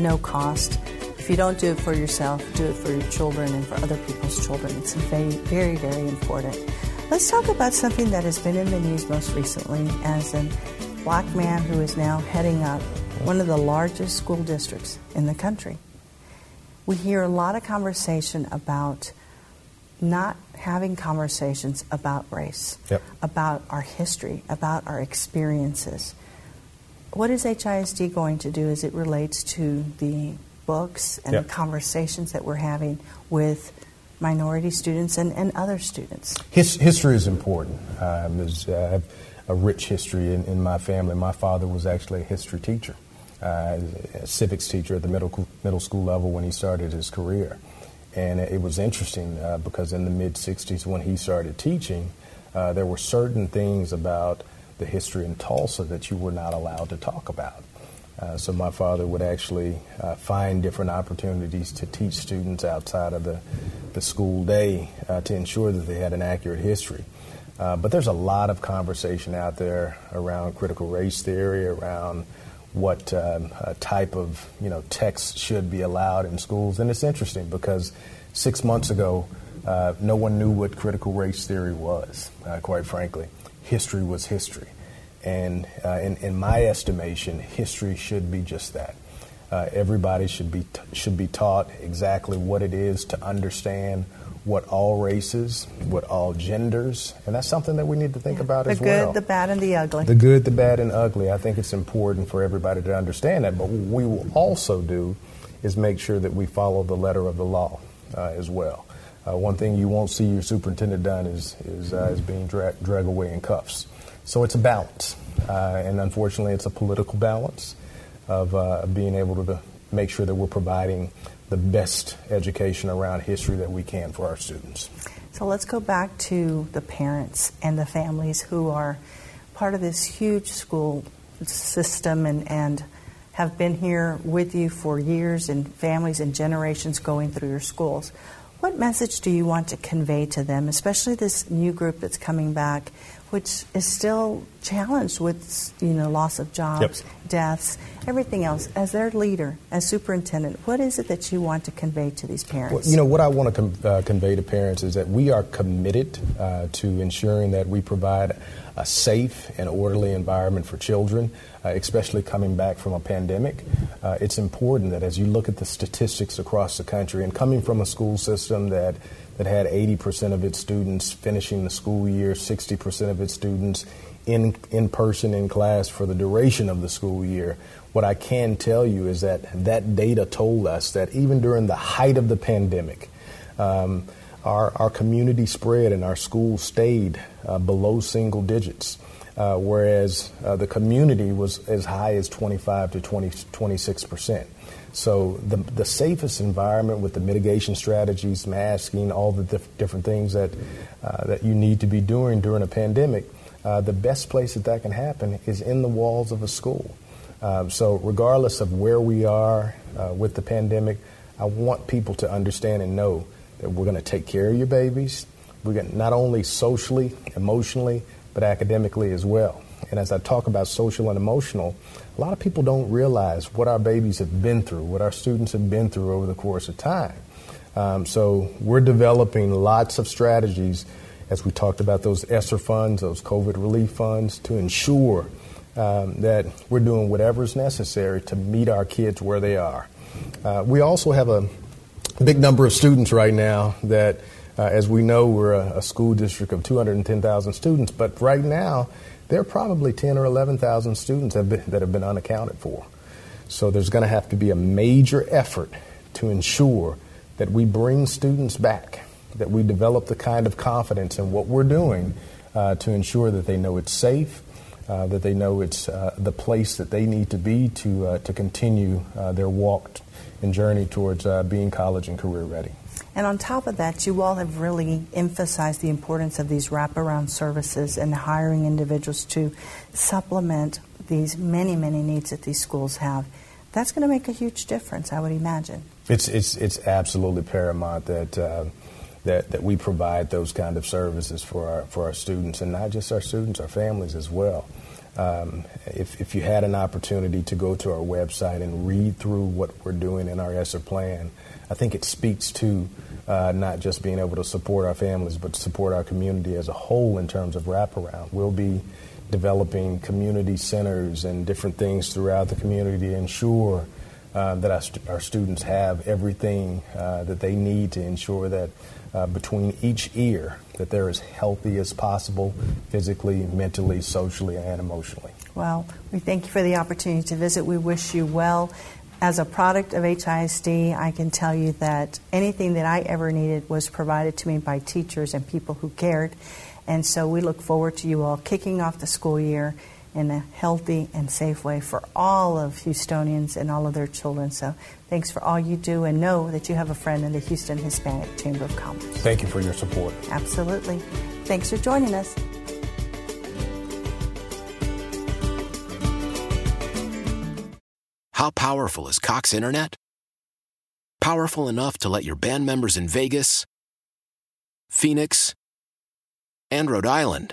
No cost. If you don't do it for yourself, do it for your children and for other people's children. It's very, very, very important. Let's talk about something that has been in the news most recently as a black man who is now heading up one of the largest school districts in the country. We hear a lot of conversation about not having conversations about race, Yep. about our history, about our experiences. What is HISD going to do as it relates to the books and Yep. the conversations that we're having with minority students and, and other students? His, history is important. Um, there's, uh, I have a rich history in, in my family. My father was actually a history teacher, uh, a civics teacher at the middle, middle school level when he started his career. And it was interesting uh, because in the mid 60s, when he started teaching, uh, there were certain things about the history in Tulsa that you were not allowed to talk about. Uh, so my father would actually uh, find different opportunities to teach students outside of the, the school day uh, to ensure that they had an accurate history. Uh, but there's a lot of conversation out there around critical race theory, around what um, type of you know text should be allowed in schools, and it's interesting because six months ago, uh, no one knew what critical race theory was. Uh, quite frankly, history was history, and uh, in, in my estimation, history should be just that. Uh, everybody should be t- should be taught exactly what it is to understand what all races, what all genders, and that's something that we need to think about The as good, well. The good, the bad, and the ugly. The good, the bad, and ugly. I think it's important for everybody to understand that. But what we will also do is make sure that we follow the letter of the law uh, as well. Uh, one thing you won't see your superintendent done is is, uh, is being dra- dragged away in cuffs. So it's a balance, uh, and unfortunately, it's a political balance of uh, being able to, to make sure that we're providing the best education around history that we can for our students. So let's go back to the parents and the families who are part of this huge school system and, and have been here with you for years and families and generations going through your schools. What message do you want to convey to them, especially this new group that's coming back, which is still challenged with you know loss of jobs, deaths, everything else? As their leader, as superintendent, what is it that you want to convey to these parents? Well, you know, what I want to com- uh, convey to parents is that we are committed uh, to ensuring that we provide a safe and orderly environment for children, uh, especially coming back from a pandemic. Uh, it's important that as you look at the statistics across the country and coming from a school system that that had 80% of its students finishing the school year, 60% of its students in, in person in class for the duration of the school year. What I can tell you is that that data told us that even during the height of the pandemic, um, our, our community spread and our schools stayed uh, below single digits, uh, whereas uh, the community was as high as 25 to 20, 26 percent. So the, the safest environment with the mitigation strategies, masking, all the diff- different things that, uh, that you need to be doing during a pandemic, uh, the best place that that can happen is in the walls of a school. Um, so regardless of where we are uh, with the pandemic, I want people to understand and know that we're going to take care of your babies. We're going to not only socially, emotionally, but academically as well. And as I talk about social and emotional, a lot of people don't realize what our babies have been through, what our students have been through over the course of time. Um, so we're developing lots of strategies as we talked about those ESSER funds, those COVID relief funds, to ensure um, that we're doing whatever is necessary to meet our kids where they are. Uh, we also have a big number of students right now that, uh, as we know, we're a, a school district of 210,000 students, but right now there are probably 10 or 11,000 students that have, been, that have been unaccounted for. So there's going to have to be a major effort to ensure that we bring students back, that we develop the kind of confidence in what we're doing uh, to ensure that they know it's safe, uh, that they know it's uh, the place that they need to be to, uh, to continue uh, their walk and journey towards uh, being college and career ready. And on top of that, you all have really emphasized the importance of these wraparound services and hiring individuals to supplement these many, many needs that these schools have. That's going to make a huge difference, I would imagine. It's, it's, it's absolutely paramount that, uh, that, that we provide those kind of services for our, for our students, and not just our students, our families as well. Um, if, if you had an opportunity to go to our website and read through what we're doing in our ESSER plan, I think it speaks to uh, not just being able to support our families, but support our community as a whole in terms of wraparound. We'll be developing community centers and different things throughout the community to ensure uh, that our, st- our, students have everything uh, that they need to ensure that uh, between each ear that they're as healthy as possible physically, mentally, socially, and emotionally. Well, we thank you for the opportunity to visit. We wish you well. As a product of HISD, I can tell you that anything that I ever needed was provided to me by teachers and people who cared. And so we look forward to you all kicking off the school year in a healthy and safe way for all of Houstonians and all of their children. So thanks for all you do and know that you have a friend in the Houston Hispanic Chamber of Commerce. Thank you for your support. Absolutely. Thanks for joining us. How powerful is Cox Internet? Powerful enough to let your band members in Vegas, Phoenix, and Rhode Island